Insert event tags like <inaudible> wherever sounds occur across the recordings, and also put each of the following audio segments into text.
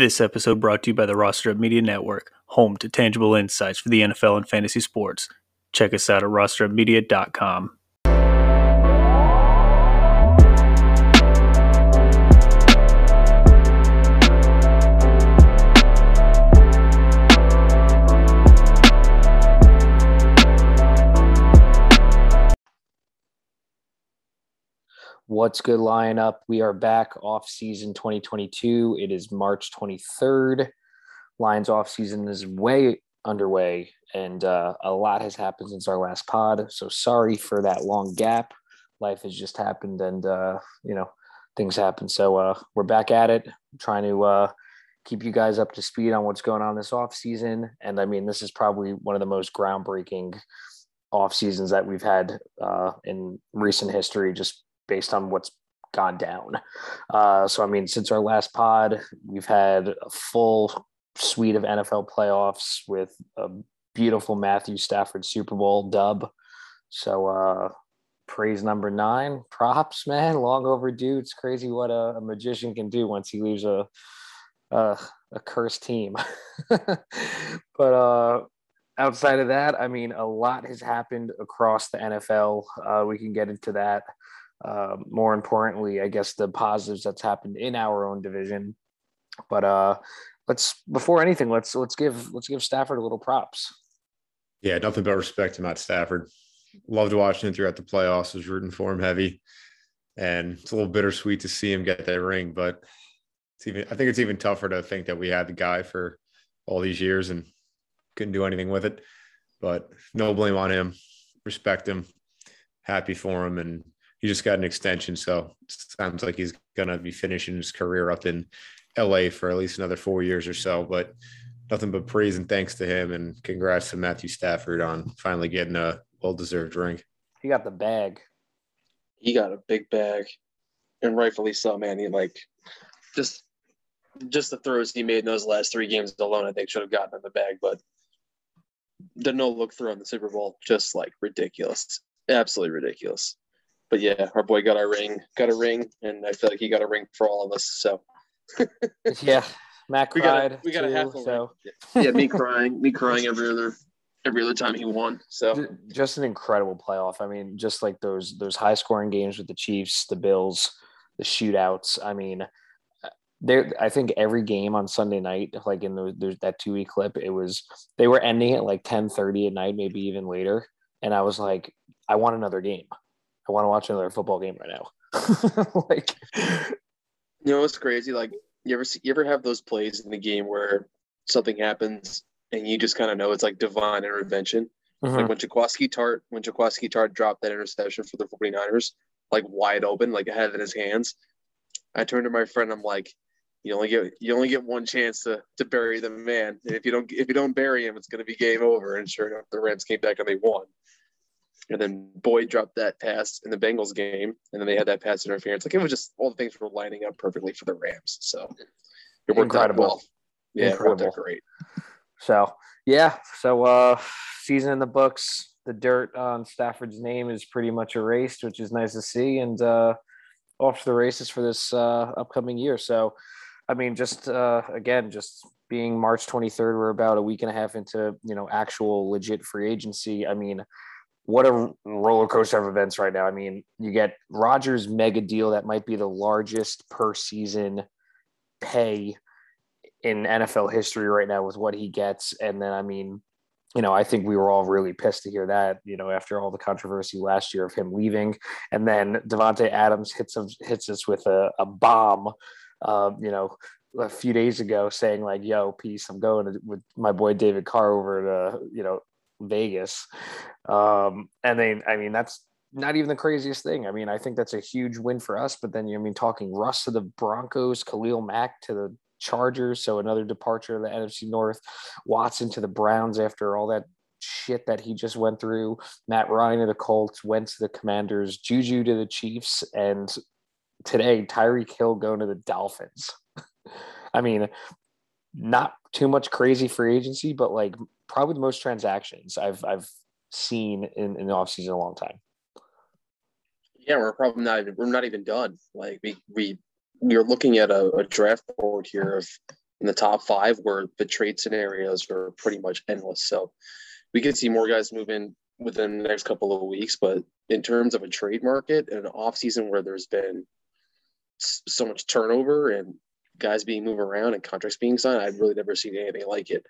This episode brought to you by the Roster Up Media Network, home to tangible insights for the NFL and fantasy sports. Check us out at rosterupmedia.com. What's good lineup? We are back off season 2022. It is March 23rd. Lions off season is way underway, and uh, a lot has happened since our last pod. So sorry for that long gap. Life has just happened, and uh, you know things happen. So uh, we're back at it, trying to uh, keep you guys up to speed on what's going on this off season. And I mean, this is probably one of the most groundbreaking off seasons that we've had uh, in recent history. Just based on what's gone down. Uh, so, I mean, since our last pod, we've had a full suite of NFL playoffs with a beautiful Matthew Stafford Super Bowl dub. So, uh, praise number nine. Props, man, long overdue. It's crazy what a, a magician can do once he leaves a a, a cursed team. <laughs> but uh, outside of that, I mean, a lot has happened across the NFL. Uh, we can get into that. Uh, more importantly, I guess the positives that's happened in our own division. But uh, let's before anything, let's let's give let's give Stafford a little props. Yeah, nothing but respect to Matt Stafford. Loved watching him throughout the playoffs. Was rooting for him heavy, and it's a little bittersweet to see him get that ring. But it's even I think it's even tougher to think that we had the guy for all these years and couldn't do anything with it. But no blame on him. Respect him. Happy for him, and he just got an extension, so sounds like he's gonna be finishing his career up in LA for at least another four years or so. But nothing but praise and thanks to him, and congrats to Matthew Stafford on finally getting a well-deserved ring. He got the bag. He got a big bag, and rightfully so, man. He like just just the throws he made in those last three games alone, I think should have gotten in the bag, but the no look throw in the Super Bowl, just like ridiculous, absolutely ridiculous but yeah, our boy got our ring, got a ring, and I feel like he got a ring for all of us. So <laughs> yeah, Matt cried. We got a, we got too, a half so. yeah, yeah, me crying, me crying every other every other time he won. So just an incredible playoff. I mean, just like those those high scoring games with the Chiefs, the Bills, the shootouts. I mean, there. I think every game on Sunday night, like in the, that two week clip, it was they were ending at like ten thirty at night, maybe even later, and I was like, I want another game. I want to watch another football game right now. <laughs> like, you know, it's crazy. Like, you ever see, you ever have those plays in the game where something happens and you just kind of know it's like divine intervention. Mm-hmm. Like when Jaquiski Tartt, when Jaquiski Tartt dropped that interception for the 49ers, like wide open, like ahead in his hands. I turned to my friend, I'm like, you only get you only get one chance to to bury the man. And if you don't if you don't bury him, it's gonna be game over. And sure enough, the Rams came back and they won. And then Boyd dropped that pass in the Bengals game, and then they had that pass interference. Like it was just all the things were lining up perfectly for the Rams. So it worked Incredible. out well. Yeah, Incredible. it worked out great. So yeah, so uh season in the books. The dirt on Stafford's name is pretty much erased, which is nice to see, and uh off to the races for this uh upcoming year. So I mean, just uh again, just being March 23rd, we're about a week and a half into you know actual legit free agency. I mean, what a roller coaster of events right now. I mean, you get Rodgers' mega deal that might be the largest per season pay in NFL history right now with what he gets. And then, I mean, you know, I think we were all really pissed to hear that, you know, after all the controversy last year of him leaving. And then Davante Adams hits us, hits us with a, a bomb, uh, you know, a few days ago saying like, yo, peace, I'm going with my boy David Carr over to, you know, Vegas. Um, and then, I mean, that's not even the craziest thing. I mean, I think that's a huge win for us. But then, you I mean, talking Russ to the Broncos, Khalil Mack to the Chargers, so another departure of the NFC North, Watson to the Browns after all that shit that he just went through, Matt Ryan to the Colts, went to the Commanders, Juju to the Chiefs, and today Tyreek Hill going to the Dolphins. <laughs> I mean, not too much crazy free agency, but like probably the most transactions I've I've seen in, in the offseason in a long time. Yeah, we're probably not even we're not even done. Like we we are looking at a, a draft board here of in the top five, where the trade scenarios are pretty much endless. So we could see more guys move in within the next couple of weeks. But in terms of a trade market and an off season where there's been so much turnover and guys being moved around and contracts being signed, I've really never seen anything like it.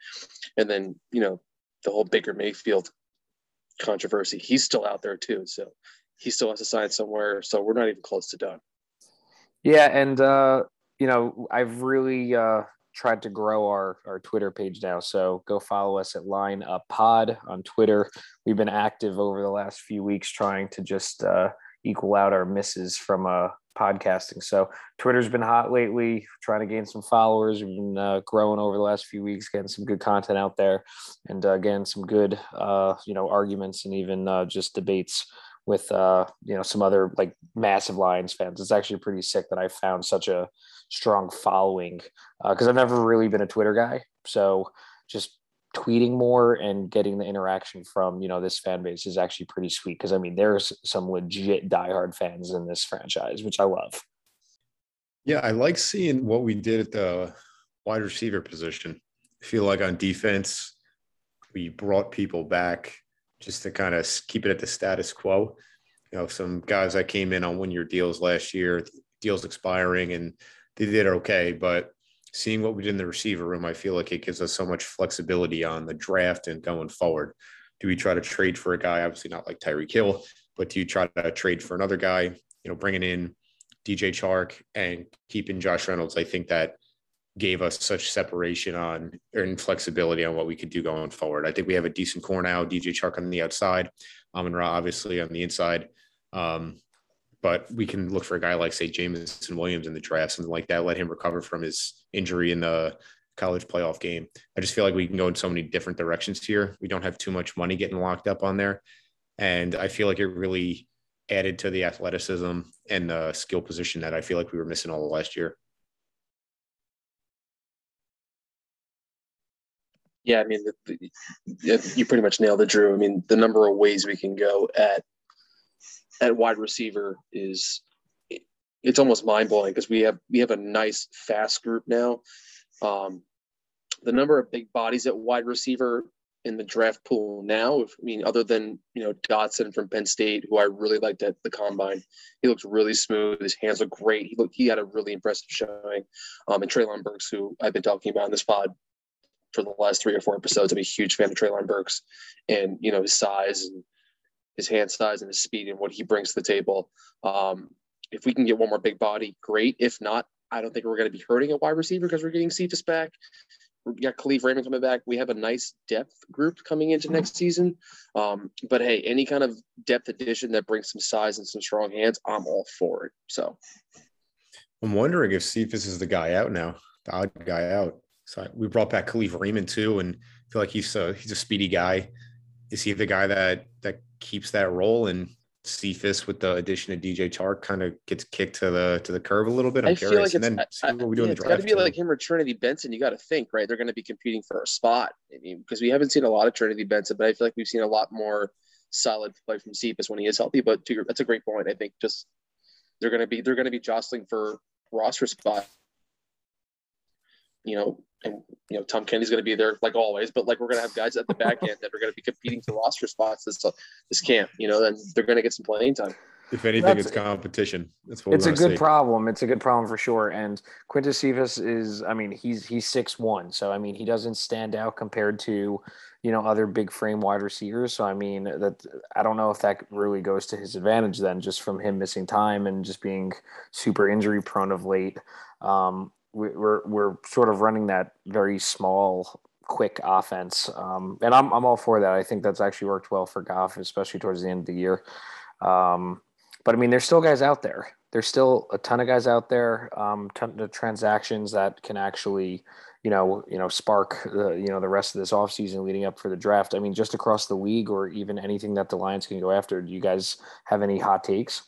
And then, you know, the whole Baker Mayfield controversy, he's still out there too. So he still has to sign somewhere. So we're not even close to done. Yeah. And, uh, you know, I've really uh, tried to grow our, our Twitter page now. So go follow us at Line Up Pod on Twitter. We've been active over the last few weeks trying to just uh, equal out our misses from uh, podcasting. So Twitter's been hot lately, trying to gain some followers. We've been uh, growing over the last few weeks, getting some good content out there, and uh, again some good, uh, you know, arguments and even uh, just debates with uh, you know some other like massive Lions fans. It's actually pretty sick that I found such a strong following because uh, I've never really been a Twitter guy. So just tweeting more and getting the interaction from you know this fan base is actually pretty sweet because I mean there's some legit diehard fans in this franchise, which I love. Yeah, I like seeing what we did at the wide receiver position. I feel like on defense, we brought people back just to kind of keep it at the status quo. You know, some guys that came in on one year deals last year, deals expiring, and they did okay. But seeing what we did in the receiver room, I feel like it gives us so much flexibility on the draft and going forward. Do we try to trade for a guy? Obviously, not like Tyreek Hill, but do you try to trade for another guy? You know, bringing in DJ Chark and keeping Josh Reynolds. I think that gave us such separation on and flexibility on what we could do going forward. I think we have a decent core now. DJ Chark on the outside, Amon Ra obviously on the inside. Um, but we can look for a guy like say Jameson Williams in the draft, something like that. Let him recover from his injury in the college playoff game. I just feel like we can go in so many different directions here. We don't have too much money getting locked up on there, and I feel like it really added to the athleticism and the skill position that I feel like we were missing all last year. Yeah, I mean, the, the, you pretty much nailed it, Drew. I mean, the number of ways we can go at at wide receiver is it's almost mind blowing because we have we have a nice fast group now. Um, the number of big bodies at wide receiver in the draft pool now, if, I mean, other than you know Dotson from Penn State, who I really liked at the combine, he looks really smooth. His hands look great. He looked he had a really impressive showing. Um, and Treylon Burks, who I've been talking about in this pod for the last three or four episodes, I'm a huge fan of Treylon Burks, and you know his size and his hand size and his speed and what he brings to the table. Um, if we can get one more big body, great. If not, I don't think we're going to be hurting a wide receiver because we're getting Cephus back. We got Kalif Raymond coming back. We have a nice depth group coming into next season. Um, but hey, any kind of depth addition that brings some size and some strong hands, I'm all for it. So I'm wondering if Cephus is the guy out now, the odd guy out. So we brought back Kalif Raymond too, and I feel like he's a he's a speedy guy. Is he the guy that that keeps that role and Cephus with the addition of DJ Chark kind of gets kicked to the to the curve a little bit. I'm I curious. Feel like and then see what we do yeah, in the draft. It's got to be like him or Trinity Benson. You got to think, right? They're going to be competing for a spot. I mean, because we haven't seen a lot of Trinity Benson, but I feel like we've seen a lot more solid play from Cephus when he is healthy. But your, that's a great point. I think just they're going to be they're going to be jostling for roster spot. You know, and you know Tom Kennedy's going to be there like always, but like we're going to have guys at the back end that are going to be competing for roster spots this this camp. You know, then they're going to get some playing time. If anything, That's, it's competition. That's what it's a good see. problem. It's a good problem for sure. And Quintez Cephus is, I mean, he's he's six one, so I mean, he doesn't stand out compared to, you know, other big frame wide receivers. So I mean, that I don't know if that really goes to his advantage then, just from him missing time and just being super injury prone of late. Um, we're we're sort of running that very small quick offense um, and I'm, I'm all for that. I think that's actually worked well for goff especially towards the end of the year. Um, but i mean there's still guys out there. There's still a ton of guys out there um, ton of transactions that can actually you know you know spark the you know the rest of this offseason leading up for the draft. I mean just across the league or even anything that the lions can go after do you guys have any hot takes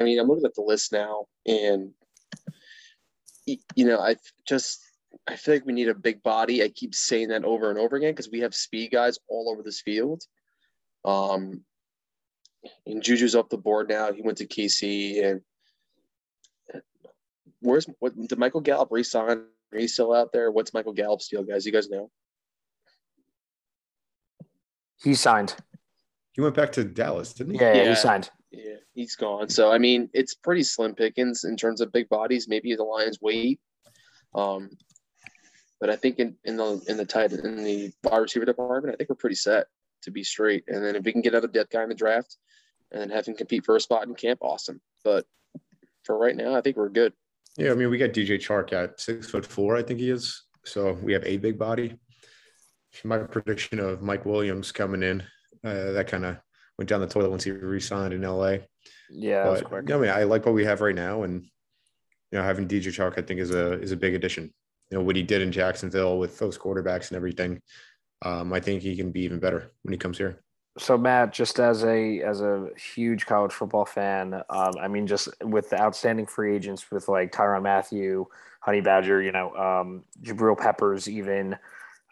I mean, I'm looking at the list now, and you know, I just I feel like we need a big body. I keep saying that over and over again because we have speed guys all over this field. Um, and Juju's off the board now. He went to KC, and where's what did Michael Gallup resign? Are he still out there? What's Michael Gallup's deal, guys? You guys know? He signed. He went back to Dallas, didn't he? Yeah, yeah, Yeah. he signed. Yeah, he's gone. So I mean, it's pretty slim pickings in terms of big bodies. Maybe the Lions wait. Um, but I think in, in the in the tight in the wide receiver department, I think we're pretty set to be straight. And then if we can get another death guy in the draft and then have him compete for a spot in camp, awesome. But for right now, I think we're good. Yeah, I mean, we got DJ Chark at six foot four, I think he is. So we have a big body. My prediction of Mike Williams coming in, uh, that kind of went down the toilet once he re-signed in LA. Yeah, But. I mean, I like what we have right now, and you know, having DJ Chark, I think, is a is a big addition. You know what he did in Jacksonville with those quarterbacks and everything. Um, I think he can be even better when he comes here. So Matt, just as a as a huge college football fan, um, I mean, just with the outstanding free agents with like Tyrann Mathieu, Honey Badger, you know, um, Jabril Peppers, even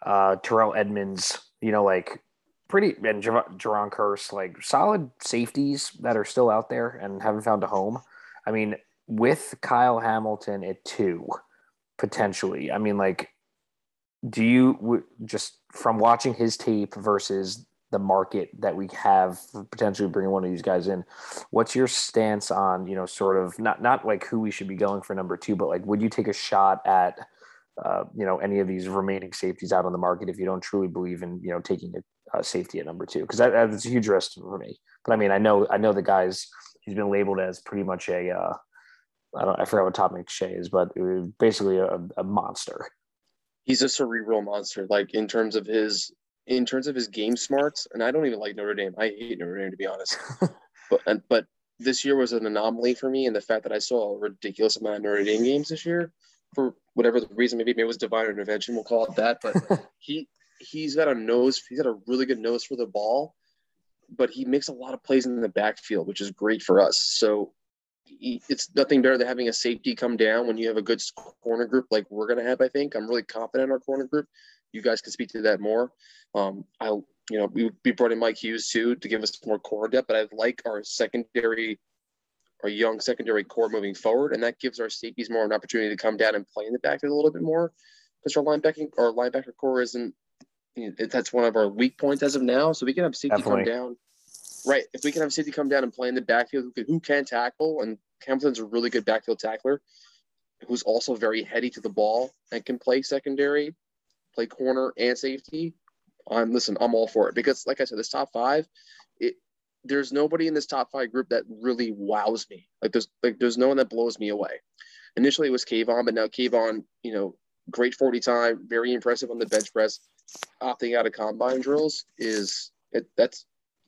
uh, Terrell Edmunds, you know, like pretty and Jer- Jerron Curse, like solid safeties that are still out there and haven't found a home. I mean, with Kyle Hamilton at two, potentially. I mean, like, do you w- just from watching his tape versus the market that we have potentially bringing one of these guys in. What's your stance on, you know, sort of not not like who we should be going for number two, but like would you take a shot at, uh, you know, any of these remaining safeties out on the market if you don't truly believe in, you know, taking a, a safety at number two? Because that, that's a huge risk for me. But I mean, I know I know the guys he's been labeled as pretty much a. Uh, I don't. I forgot what Todd McShay is, but basically a, a monster. He's a cerebral monster, like in terms of his in terms of his game smarts. And I don't even like Notre Dame. I hate Notre Dame to be honest. <laughs> but and, but this year was an anomaly for me, and the fact that I saw a ridiculous amount of Notre Dame games this year, for whatever the reason, maybe maybe it was divine intervention. We'll call it that. But <laughs> he he's got a nose. He's got a really good nose for the ball, but he makes a lot of plays in the backfield, which is great for us. So he, it's nothing better than having a safety come down when you have a good corner group like we're going to have. I think I'm really confident in our corner group. You guys can speak to that more. Um, I, you know, we, we brought in Mike Hughes too to give us more core depth, but I like our secondary, our young secondary core moving forward, and that gives our safeties more of an opportunity to come down and play in the backfield a little bit more because our linebacking, our linebacker core isn't. Know, that's one of our weak points as of now. So we can have safety Definitely. come down. Right. If we can have safety come down and play in the backfield, who can, who can tackle, and Hamilton's a really good backfield tackler, who's also very heady to the ball and can play secondary, play corner and safety. I'm listen, I'm all for it because, like I said, this top five, it there's nobody in this top five group that really wows me. Like there's like there's no one that blows me away. Initially it was Kayvon, but now Kayvon, you know, great 40 time, very impressive on the bench press, opting out of combine drills is it, that's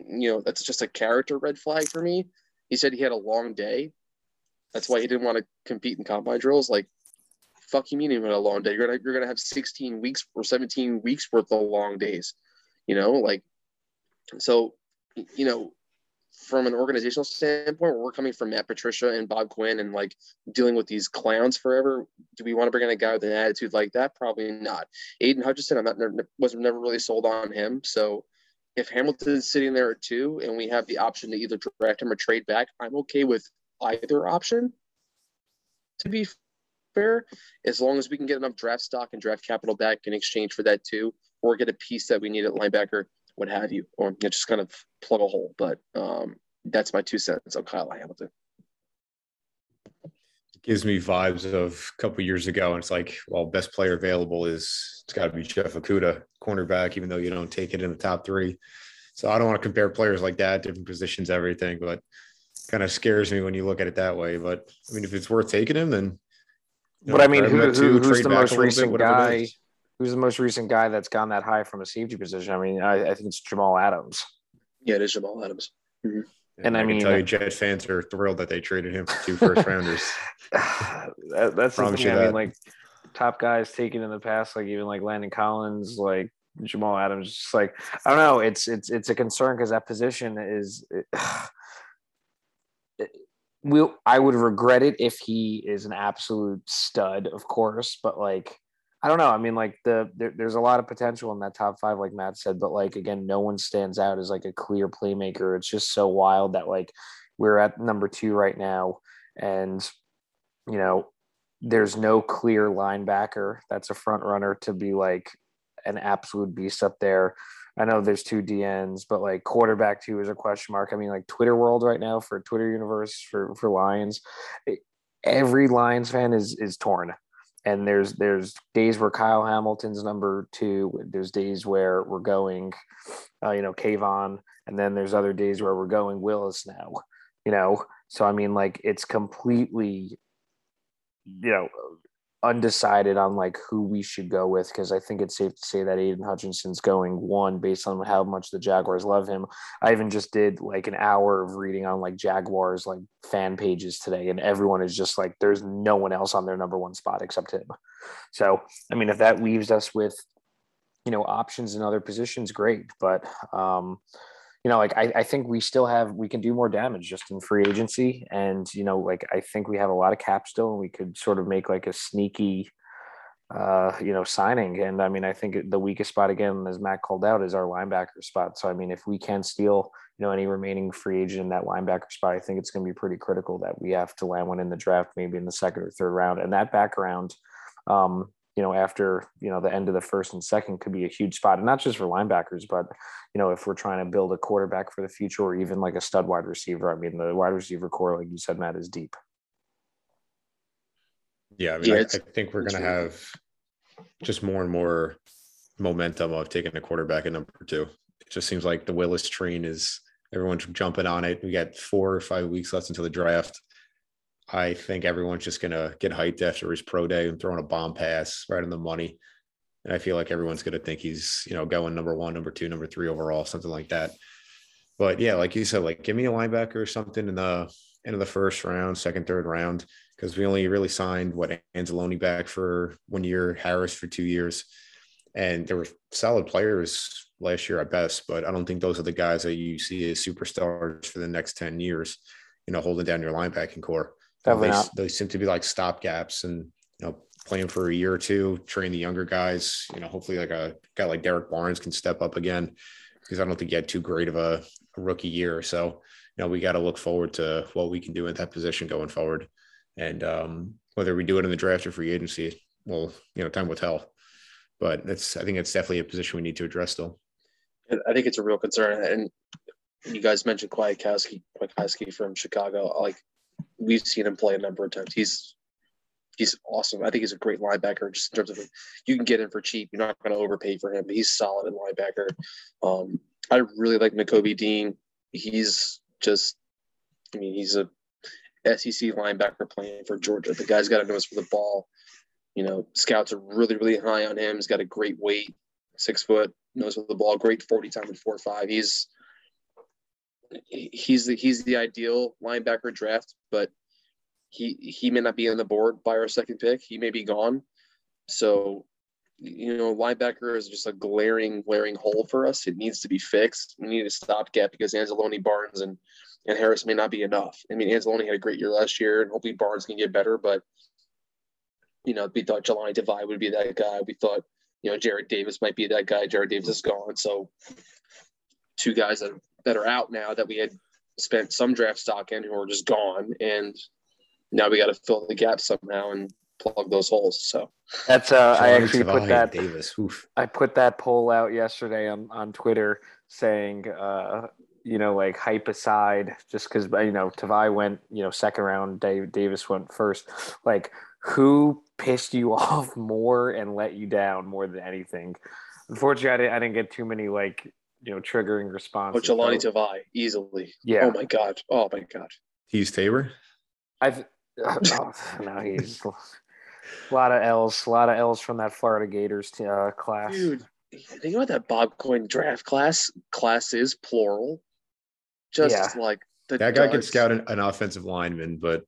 you know that's just a character red flag for me. He said he had a long day. That's why he didn't want to compete in combine drills. Like, fuck you mean even a long day? You're gonna you're gonna have 16 weeks or 17 weeks worth of long days. You know, like so you know, from an organizational standpoint, where we're coming from Matt Patricia and Bob Quinn and like dealing with these clowns forever, do we want to bring in a guy with an attitude like that? Probably not. Aidan Hutchinson, I'm not was never really sold on him. So if Hamilton's sitting there at two and we have the option to either draft him or trade back, I'm okay with either option. To be fair, as long as we can get enough draft stock and draft capital back in exchange for that too, or get a piece that we need at linebacker, what have you, or you know, just kind of plug a hole. But um, that's my two cents on Kyle Hamilton. gives me vibes of a couple years ago, and it's like, well, best player available is it's got to be Jeff Okudah, cornerback, even though you don't take it in the top three. So I don't want to compare players like that, different positions, everything, but kind of scares me when you look at it that way. But I mean, if it's worth taking him, then. you But I mean, who, at two, who, who's the most little bit, recent whatever guy? Is. Who's the most recent guy that's gone that high from a safety position? I mean, I, I think it's Jamal Adams. Yeah, it is Jamal Adams. Mm-hmm. And I can mean- tell you, Jet fans are thrilled that they traded him for two <laughs> first rounders. <sighs> that, that's the thing. you I mean, like top guys taken in the past, like even like Landon Collins, like Jamal Adams. Just like I don't know, it's it's it's a concern because that position is. <sighs> It, will I would regret it if he is an absolute stud, of course, but like I don't know. I mean, like the there, there's a lot of potential in that top five, like Matt said, but like again, no one stands out as like a clear playmaker. It's just so wild that like we're at number two right now, and you know, there's no clear linebacker that's a front runner to be like an absolute beast up there. I know there's two DNs, but like quarterback two is a question mark. I mean, like Twitter world right now for Twitter universe for for Lions, every Lions fan is is torn. And there's there's days where Kyle Hamilton's number two. There's days where we're going, uh, you know, Kayvon, and then there's other days where we're going Willis now. You know, so I mean, like it's completely, you know, undecided on like who we should go with because I think it's safe to say that Aidan Hutchinson's going one based on how much the Jaguars love him. I even just did like an hour of reading on like Jaguars like fan pages today, and everyone is just like, there's no one else on their number one spot except him. So I mean, if that leaves us with you know options in other positions, great. But um, you know, like I, I think we still have we can do more damage just in free agency, and you know, like I think we have a lot of cap still, and we could sort of make like a sneaky, uh, you know, signing. And I mean, I think the weakest spot again, as Matt called out, is our linebacker spot. So I mean, if we can steal, you know, any remaining free agent in that linebacker spot, I think it's going to be pretty critical that we have to land one in the draft, maybe in the second or third round. And that background, um, you know, after, you know, the end of the first and second could be a huge spot. And not just for linebackers, but, you know, if we're trying to build a quarterback for the future or even like a stud wide receiver, I mean, the wide receiver core, like you said, Matt, is deep. Yeah. I mean, yeah, I, I think we're going to have just more and more momentum of taking a quarterback at number two. It just seems like the Willis train is everyone's jumping on it. We got four or five weeks left until the draft. I think everyone's just gonna get hyped after his pro day and throwing a bomb pass right in the money. And I feel like everyone's gonna think he's, you know, going number one, number two, number three overall, something like that. But yeah, like you said, like give me a linebacker or something in the end of the first round, second, third round, because we only really signed what Anzalone back for one year, Harris for two years. And there were solid players last year at best, but I don't think those are the guys that you see as superstars for the next 10 years, you know, holding down your linebacking core. Definitely they, not. they seem to be like stopgaps and you know playing for a year or two, train the younger guys. You know, hopefully like a guy like Derrick Barnes can step up again because I don't think he had too great of a, a rookie year. So you know we got to look forward to what we can do in that position going forward, and um, whether we do it in the draft or free agency, well, you know, time will tell. But that's I think it's definitely a position we need to address still. I think it's a real concern, and you guys mentioned Kwiatkoski, Kwiatkoski from Chicago. Like we've seen him play a number of times. He's he's awesome. I think he's a great linebacker just in terms of you can get him for cheap. You're not going to overpay for him. He's solid at linebacker. Um, I really like Nakobe Dean. He's just, I mean, he's a SEC linebacker playing for Georgia. The guy's got know us for the ball. You know, scouts are really, really high on him. He's got a great weight, six foot, nose for the ball, great 40 time and four five. He's he's the he's the ideal linebacker draft, but he he may not be on the board by our second pick. He may be gone. So, you know, linebacker is just a glaring, glaring hole for us. It needs to be fixed. We need a stopgap because Anzalone, Barnes, and and Harris may not be enough. I mean, Anzalone had a great year last year, and hopefully Barnes can get better. But you know, we thought Jahlani Tavai would be that guy. We thought you know Jarrad Davis might be that guy. Jarrad Davis is gone, so two guys that that are out now that we had spent some draft stock in who are just gone, and now we got to fill the gap somehow and plug those holes. So that's uh, I actually put that Davis. Oof. I put that poll out yesterday on on Twitter saying. Uh, you know, like hype aside, just because you know Tavai went, you know, second round, Dave Davis went first. Like, who pissed you <laughs> off more and let you down more than anything? Unfortunately, I didn't, I didn't get too many like you know triggering response. Oh, Jahlani Tavai easily. Yeah. Oh my god. Oh my god. He's Tabor. I've <laughs> oh, no, he's a lot of L's, a lot of L's from that Florida Gators uh, class. Dude, think about that Bob Quinn draft class. Class is plural. Just yeah. like that duds. guy could scout an, an, offensive lineman, but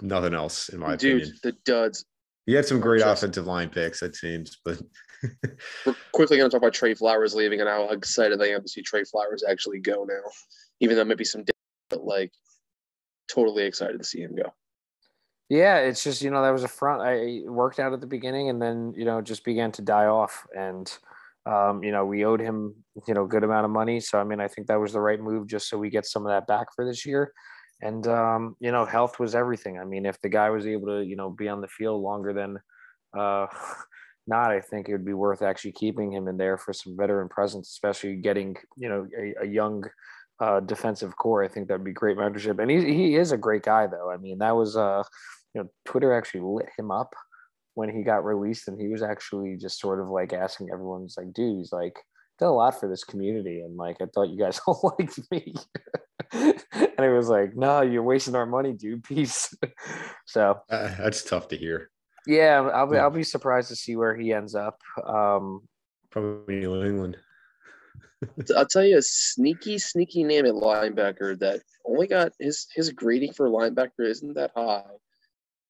nothing else, in my Dude, opinion. Dude, the duds. He had some great just, offensive line picks, it seems, but <laughs> We're quickly going to talk about Trey Flowers leaving and how excited I am to see Trey Flowers actually go now, even though maybe some, but like totally excited to see him go. Yeah, it's just you know that was a front. I worked out at the beginning and then you know just began to die off, and um, you know we owed him you know good amount of money. So I mean I think that was the right move just so we get some of that back for this year. and um, you know, health was everything. I mean, if the guy was able to, you know, be on the field longer than uh, not, I think it would be worth actually keeping him in there for some veteran presence, especially getting, you know, a, a young uh, defensive core. I think that'd be great mentorship. And he he is a great guy, though. I mean, that was uh, you know, Twitter actually lit him up when he got released, and he was actually just sort of like asking everyone, he's like, dude, he's like, did a lot for this community, and like, I thought you guys <laughs> all liked me. <laughs> and it was like, no, you're wasting our money, dude. Peace. <laughs> so uh, that's tough to hear. Yeah, I'll be, I'll be surprised to see where he ends up. Um, Probably New England. <laughs> I'll tell you a sneaky, sneaky name at linebacker that only got his his grading for linebacker isn't that high,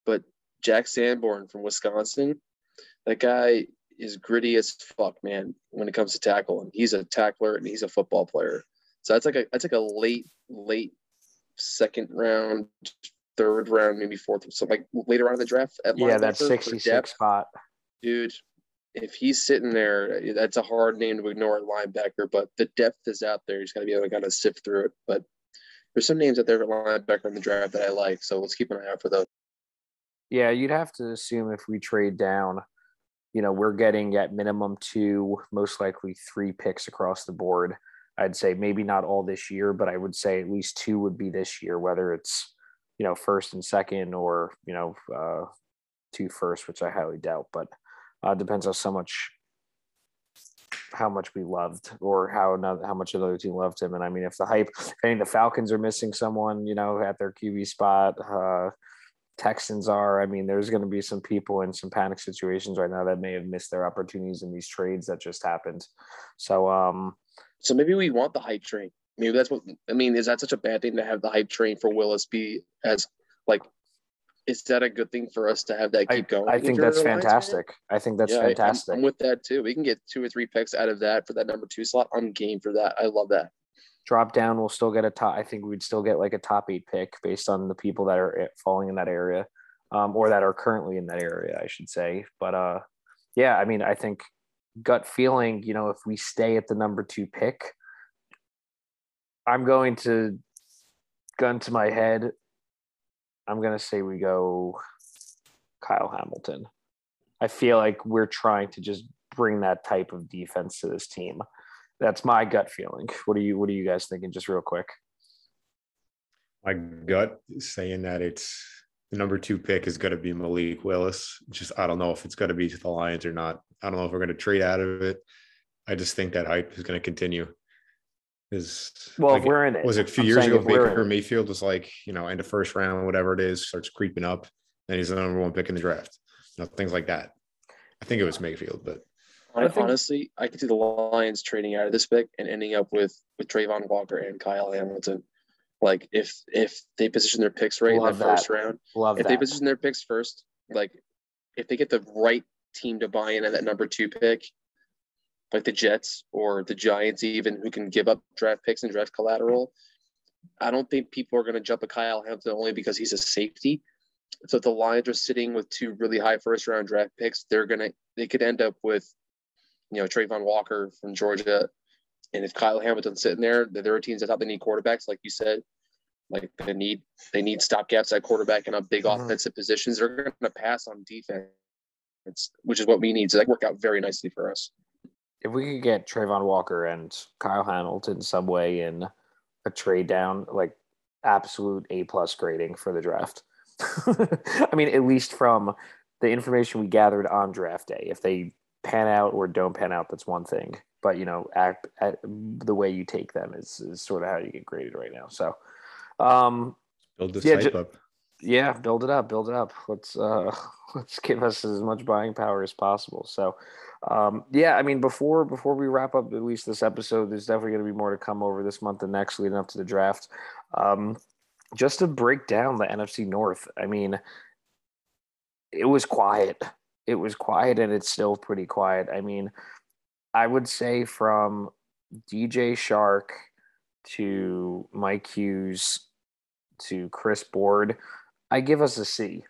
but Jack Sanborn from Wisconsin, that guy is gritty as fuck, man. When it comes to tackle, and he's a tackler and he's a football player. So that's like a that's like a late late second round, third round, maybe fourth, so like later on in the draft. At yeah, that sixty six spot, dude. If he's sitting there, that's a hard name to ignore at linebacker. But the depth is out there. He's got to be able to kind of sift through it. But there's some names out there at linebacker in the draft that I like, so let's keep an eye out for those. Yeah, you'd have to assume if we trade down, you know, we're getting at minimum two, most likely three picks across the board I'd say maybe not all this year, but I would say at least two would be this year, whether it's, you know, first and second or, you know, uh, two first, which I highly doubt, but uh, depends on so much, how much we loved or how how much another team loved him. And I mean, if the hype, I mean, the Falcons are missing someone, you know, at their QB spot, uh, Texans are. I mean, there's going to be some people in some panic situations right now that may have missed their opportunities in these trades that just happened. So, um, so maybe we want the hype train. Maybe that's what I mean. Is that such a bad thing to have the hype train for Willis be as like? Is that a good thing for us to have that keep going? I, I think that's fantastic. I think that's yeah, fantastic. I'm, I'm with that too. We can get two or three picks out of that for that number two slot. I'm game for that. I love that. Drop down, we'll still get a top. I think we'd still get like a top eight pick based on the people that are falling in that area, um, or that are currently in that area, I should say. But uh, yeah, I mean, I think gut feeling, you know, if we stay at the number two pick, I'm going to gun to my head. I'm going to say we go Kyle Hamilton. I feel like we're trying to just bring that type of defense to this team. That's my gut feeling. What are you what are you guys thinking just real quick? My gut is saying that it's the number two pick is going to be Malik Willis. Just I don't know if it's going to be to the Lions or not. I don't know if we're going to trade out of it. I just think that hype is going to continue. Is well, like, we're in it. Was it a few I'm years ago? Baker Mayfield was like, you know, end of first round, whatever it is, starts creeping up, and he's the number one pick in the draft. You know, things like that. I think it was Mayfield, but I think, honestly, I could see the Lions trading out of this pick and ending up with with Travon Walker and Kyle Hamilton. Like if if they position their picks right Love in the that. first round, Love if that. they position their picks first, like if they get the right team to buy in at that number two pick, like the Jets or the Giants, even who can give up draft picks and draft collateral, I don't think people are going to jump a Kyle Hamilton only because he's a safety. So if the Lions are sitting with two really high first round draft picks, they're gonna they could end up with, you know, Travon Walker from Georgia and if Kyle Hamilton's sitting there, there are teams that thought they need quarterbacks, like you said, like they need they need stopgaps at quarterback and on big mm-hmm. offensive positions. They're going to pass on defense, which is what we need. So that worked out very nicely for us. If we could get Travon Walker and Kyle Hamilton some way in a trade down, like absolute A plus grading for the draft. <laughs> I mean, at least from the information we gathered on draft day, if they pan out or don't pan out, that's one thing but you know, act, the way you take them is, is sort of how you get graded right now. So, um, build this yeah, ju- up. Yeah, build it up, build it up. Let's uh, <laughs> let's give us as much buying power as possible. So, um, yeah, I mean, before before we wrap up at least this episode, there's definitely going to be more to come over this month and next, leading up to the draft. Um, just to break down the NFC North, I mean, it was quiet. It was quiet, and it's still pretty quiet. I mean, I would say from DJ Chark to Mike Hughes to Chris Board, I give us a C.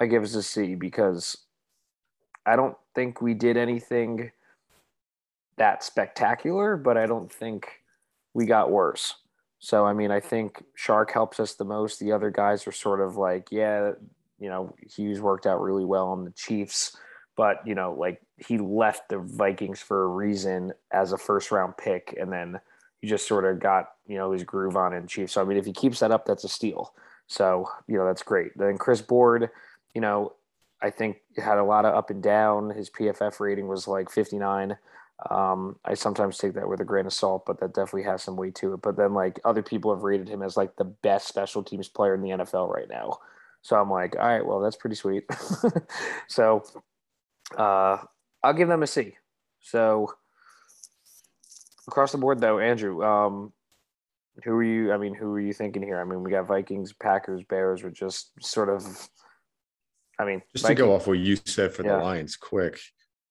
I give us a C because I don't think we did anything that spectacular, but I don't think we got worse. So I mean, I think Chark helps us the most. The other guys are sort of like, yeah, you know, Hughes worked out really well on the Chiefs, but you know, like he left the Vikings for a reason as a first round pick, and then he just sort of got you know his groove on in Chiefs. So I mean, if he keeps that up, that's a steal. So you know, that's great. Then Chris Board, you know, I think had a lot of up and down. His PFF rating was like 59. Um, I sometimes take that with a grain of salt, but that definitely has some weight to it. But then like other people have rated him as like the best special teams player in the NFL right now. So I'm like, all right, well, that's pretty sweet. <laughs> so uh, I'll give them a C. So across the board, though, Andrew, um, who are you? I mean, who are you thinking here? I mean, we got Vikings, Packers, Bears, or just sort of. I mean, just to go off what you said for the. Lions, quick.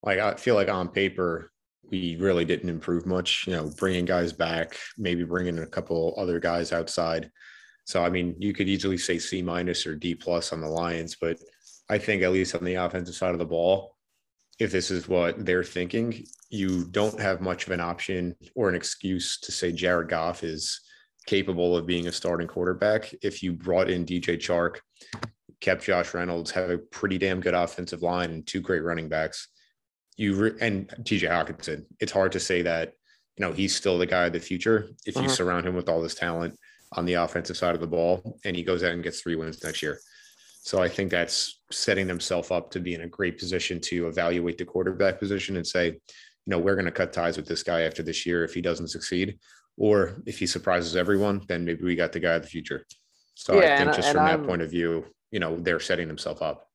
Like I feel like on paper, we really didn't improve much. You know, bringing guys back, maybe bringing a couple other guys outside. So I mean, you could easily say C minus or D plus on the Lions, but I think at least on the offensive side of the ball, if this is what they're thinking, you don't have much of an option or an excuse to say Jared Goff is capable of being a starting quarterback. If you brought in DJ Chark, kept Josh Reynolds, have a pretty damn good offensive line and two great running backs you re- and TJ Hockenson. it's hard to say that you know he's still the guy of the future if you uh-huh. surround him with all this talent on the offensive side of the ball and he goes out and gets three wins next year. So I think that's setting themselves up to be in a great position to evaluate the quarterback position and say, you know, we're going to cut ties with this guy after this year if he doesn't succeed, or if he surprises everyone, then maybe we got the guy of the future. So yeah, I think and, just and from I'm, that point of view, you know, they're setting themselves up.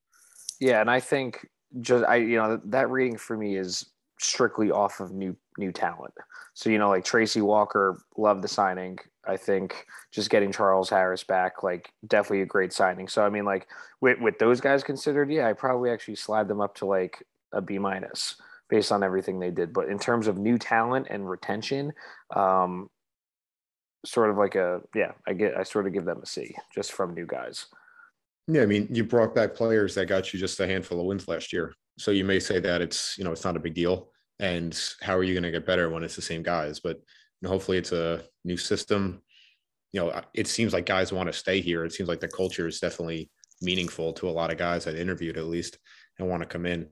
Yeah, and I think just I you know that rating for me is strictly off of new new talent. So you know like Tracy Walker, loved the signing. I think just getting Charles Harris back, like definitely a great signing. So I mean like with with those guys considered, yeah, I probably actually slide them up to like a B minus based on everything they did. But in terms of new talent and retention, um, sort of like a yeah, I get I sort of give them a C just from new guys. Yeah, I mean, you brought back players that got you just a handful of wins last year. So you may say that it's, you know, it's not a big deal. And how are you going to get better when it's the same guys? But you know, hopefully it's a new system. You know, it seems like guys want to stay here. It seems like the culture is definitely meaningful to a lot of guys I've interviewed at least and want to come in.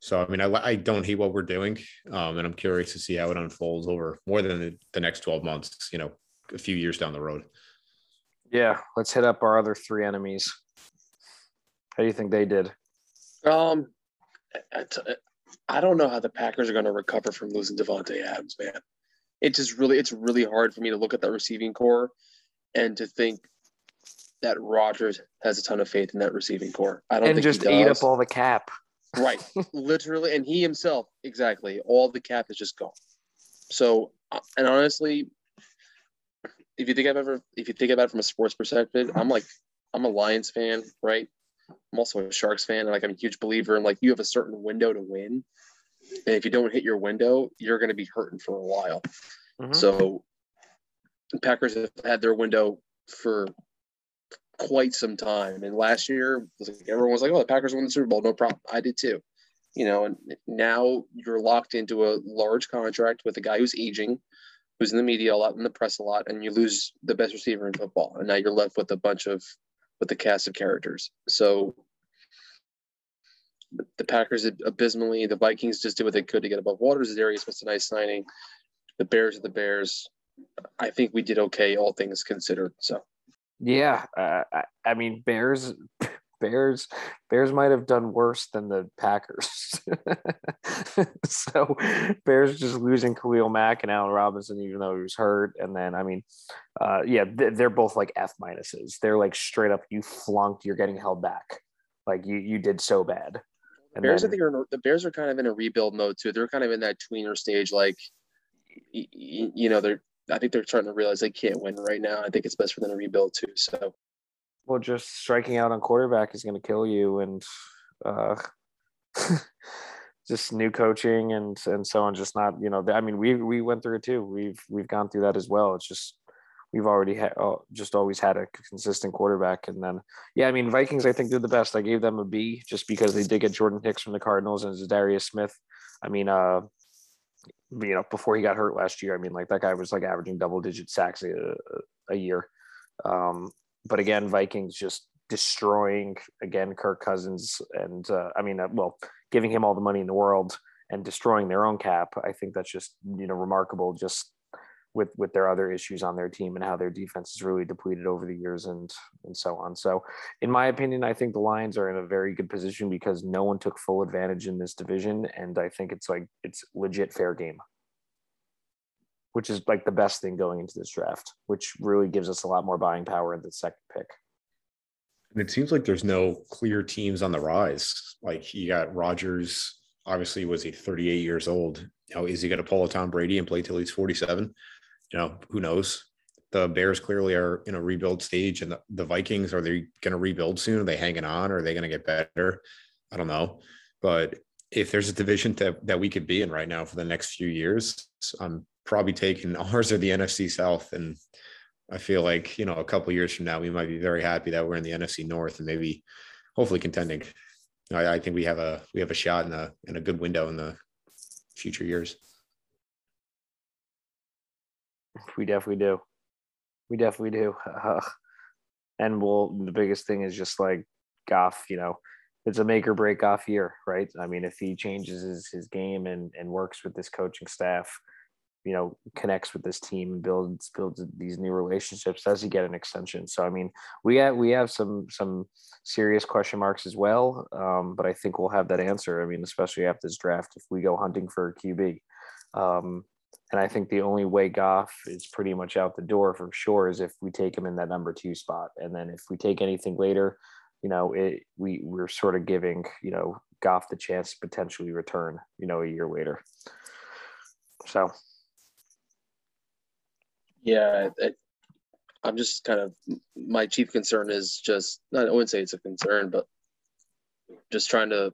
So, I mean, I, I don't hate what we're doing. Um, and I'm curious to see how it unfolds over more than the, the next 12 months, you know, a few years down the road. Yeah. Let's hit up our other three enemies. How do you think they did? Um, I don't know how the Packers are going to recover from losing Davante Adams, man. It just really, it's really hard for me to look at that receiving core and to think that Rodgers has a ton of faith in that receiving core. I don't and think just eat up all the cap. Right, <laughs> literally, and he himself, exactly. All the cap is just gone. So, uh, and honestly, if you think I've ever, if you think about it from a sports perspective, I'm like, I'm a Lions fan, right? I'm also a Sharks fan, and like I'm a huge believer in like you have a certain window to win, and if you don't hit your window, you're going to be hurting for a while. Mm-hmm. So, Packers have had their window for quite some time, and last year was like everyone was like, "Oh, the Packers won the Super Bowl, no problem." I did too, you know. And now you're locked into a large contract with a guy who's aging, who's in the media a lot, in the press a lot, and you lose the best receiver in football, and now you're left with a bunch of with the cast of characters. So the Packers abysmally. The Vikings just did what they could to get above water. Darius was a nice signing. The Bears are the Bears. I think we did okay, all things considered. So, yeah, uh, I, I mean, Bears Bears Bears might have done worse than the Packers. <laughs> so Bears just losing Khalil Mack and Allen Robinson, even though he was hurt. And then I mean, uh, yeah, they're both like F minuses. They're like straight up, you flunked, you're getting held back. Like you you did so bad. And Bears, then, I think are, the Bears are kind of in a rebuild mode too. They're kind of in that tweener stage, like you, you know, they're I think they're starting to realize they can't win right now. I think it's best for them to rebuild too. So well, just striking out on quarterback is going to kill you, and uh, <laughs> just new coaching and and so on. Just not, you know. I mean, we we went through it too. We've we've gone through that as well. It's just we've already had oh, just always had a consistent quarterback, and then yeah, I mean, Vikings. I think they're the best. I gave them a B just because they did get Jordan Hicks from the Cardinals and Darius Smith. I mean, uh, you know, before he got hurt last year, I mean, like that guy was like averaging double digit sacks a, a year. Um, but again, Vikings just destroying again Kirk Cousins and uh, I mean, uh, well, giving him all the money in the world and destroying their own cap. I think that's just you know remarkable. Just with with their other issues on their team and how their defense is really depleted over the years and and so on. So, in my opinion, I think the Lions are in a very good position because no one took full advantage in this division, and I think it's like it's legit fair game, which is like the best thing going into this draft, which really gives us a lot more buying power in the second pick. And it seems like there's no clear teams on the rise. Like you got Rodgers, obviously was he 38 years old. You know, is he going to pull a Tom Brady and play till he's 47? you know, who knows? The Bears clearly are in a rebuild stage, and the, the Vikings are they going to rebuild soon? Are they hanging on? Or are they going to get better? I don't know. But if there's a division that, that we could be in right now for the next few years, I'm probably taking <laughs> ours or the NFC South. And I feel like, you know, a couple years from now, we might be very happy that we're in the NFC North and maybe hopefully contending. I, I think we have a we have a shot in a in a good window in the future years. We definitely do. We definitely do. Uh, <laughs> and we'll, the biggest thing is just like Goff, you know, it's a make or break off year, right? I mean, if he changes his, his game and, and works with this coaching staff, you know, connects with this team and builds builds these new relationships, does he get an extension? So I mean, we have we have some some serious question marks as well. Um, but I think we'll have that answer. I mean, especially after this draft, if we go hunting for a QB. Um, and I think the only way Goff is pretty much out the door for sure is if we take him in that number two spot. And then if we take anything later, you know, it, we we're sort of giving you know Goff the chance to potentially return, you know, a year later. So, yeah, it, I'm just kind of my chief concern is just not I wouldn't say it's a concern, but just trying to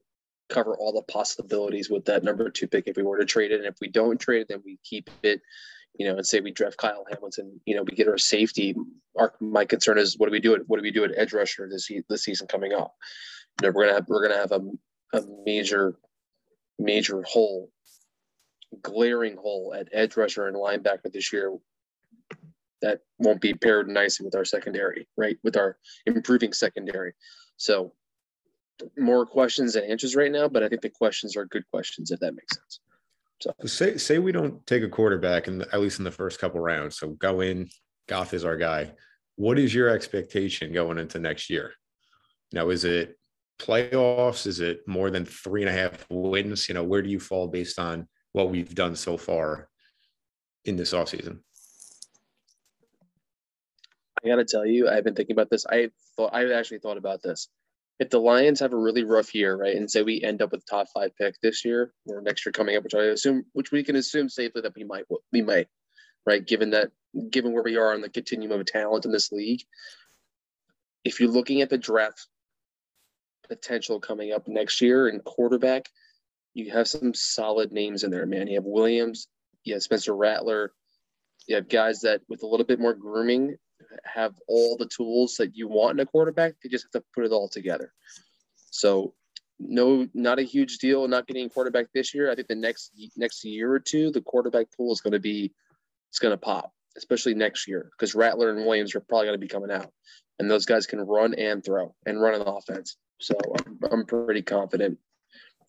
cover all the possibilities with that number two pick if we were to trade it. And if we don't trade it, then we keep it, you know, and say we draft Kyle Hamilton, you know, we get our safety. Our my concern is what do we do at what do we do at edge rusher this this season coming up? You know, we're gonna have we're gonna have a, a major major hole, glaring hole at edge rusher and linebacker this year. That won't be paired nicely with our secondary, right? With our improving secondary. So more questions than answers right now, but I think the questions are good questions if that makes sense. So say say we don't take a quarterback and at least in the first couple rounds. So go in, Goff is our guy. What is your expectation going into next year? Now, is it playoffs? Is it more than three and a half wins? You know, where do you fall based on what we've done so far in this offseason? I gotta tell you, I've been thinking about this. I thought I've actually thought about this if the Lions have a really rough year, right, and say we end up with top five pick this year or next year coming up, which I assume, which we can assume safely that we might, we might, right, given that, given where we are on the continuum of talent in this league, if you're looking at the draft potential coming up next year in quarterback, you have some solid names in there, man. You have Williams, you have Spencer Rattler, you have guys that with a little bit more grooming have all the tools that you want in a quarterback. They just have to put it all together. So, no, not a huge deal not getting quarterback this year. I think the next next year or two, the quarterback pool is going to be it's going to pop, especially next year because Rattler and Williams are probably going to be coming out, and those guys can run and throw and run an offense. So I'm, I'm pretty confident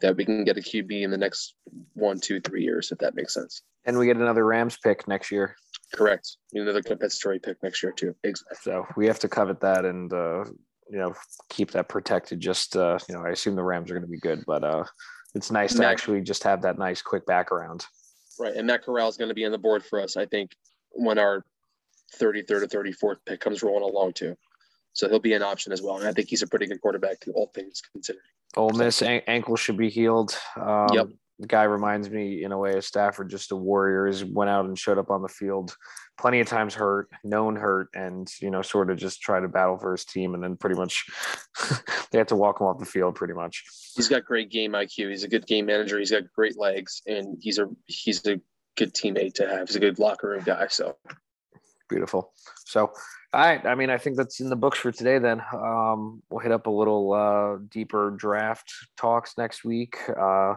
that we can get a QB in the next one, two, three years, if that makes sense. And we get another Rams pick next year. Correct. Another compensatory pick next year too. Exactly. So we have to covet that and uh, you know keep that protected. Just uh, you know, I assume the Rams are going to be good, but uh, it's nice to actually just have that nice quick background. Right, and Matt Corral is going to be on the board for us. I think when our 33rd or 34th pick comes rolling along too. So he'll be an option as well. And I think he's a pretty good quarterback, all things considered. Ole Miss an- ankle should be healed. Um, yep the guy reminds me in a way of Stafford, just a warrior. He went out and showed up on the field plenty of times hurt, known hurt, and you know, sort of just try to battle for his team, and then pretty much <laughs> they had to walk him off the field. Pretty much. He's got great game IQ. He's a good game manager. He's got great legs, and he's a he's a good teammate to have. He's a good locker room guy. So beautiful. So all right. I mean, I think that's in the books for today. Then um, we'll hit up a little uh, deeper draft talks next week. Uh,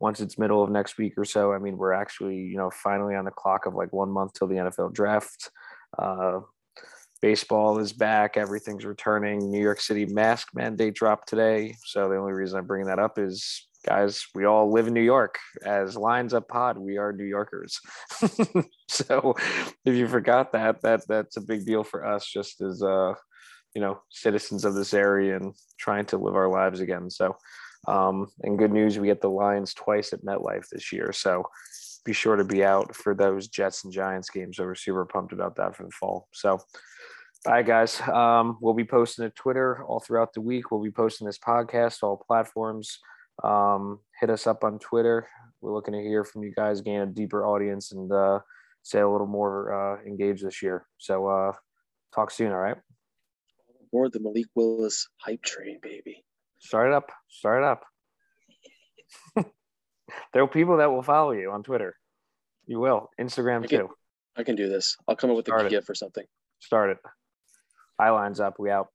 once it's middle of next week or so, I mean, we're actually, you know, finally on the clock of like one month till the NFL draft. Uh, baseball is back. Everything's returning. New York City mask mandate dropped today. So the only reason I'm bringing that up is, guys, we all live in New York. As Lines Up Pod, we are New Yorkers. <laughs> so if you forgot that, that that's a big deal for us, just as uh, you know, citizens of this area and trying to live our lives again. So, um, and good news, we get the Lions twice at MetLife this year. So be sure to be out for those Jets and Giants games. So we're super pumped about that for the fall. So, all right, guys, um, we'll be posting to Twitter all throughout the week. We'll be posting this podcast, all platforms. Um, hit us up on Twitter. We're looking to hear from you guys, gain a deeper audience, and uh, say a little more uh, engaged this year. So, uh, talk soon. All right aboard the Malik Willis hype train, baby. Start it up. Start it up. <laughs> there are people that will follow you on Twitter. You will. Instagram I can, too. I can do this. I'll come up with Start a GIF or something. Start it. Eye lines up. We out.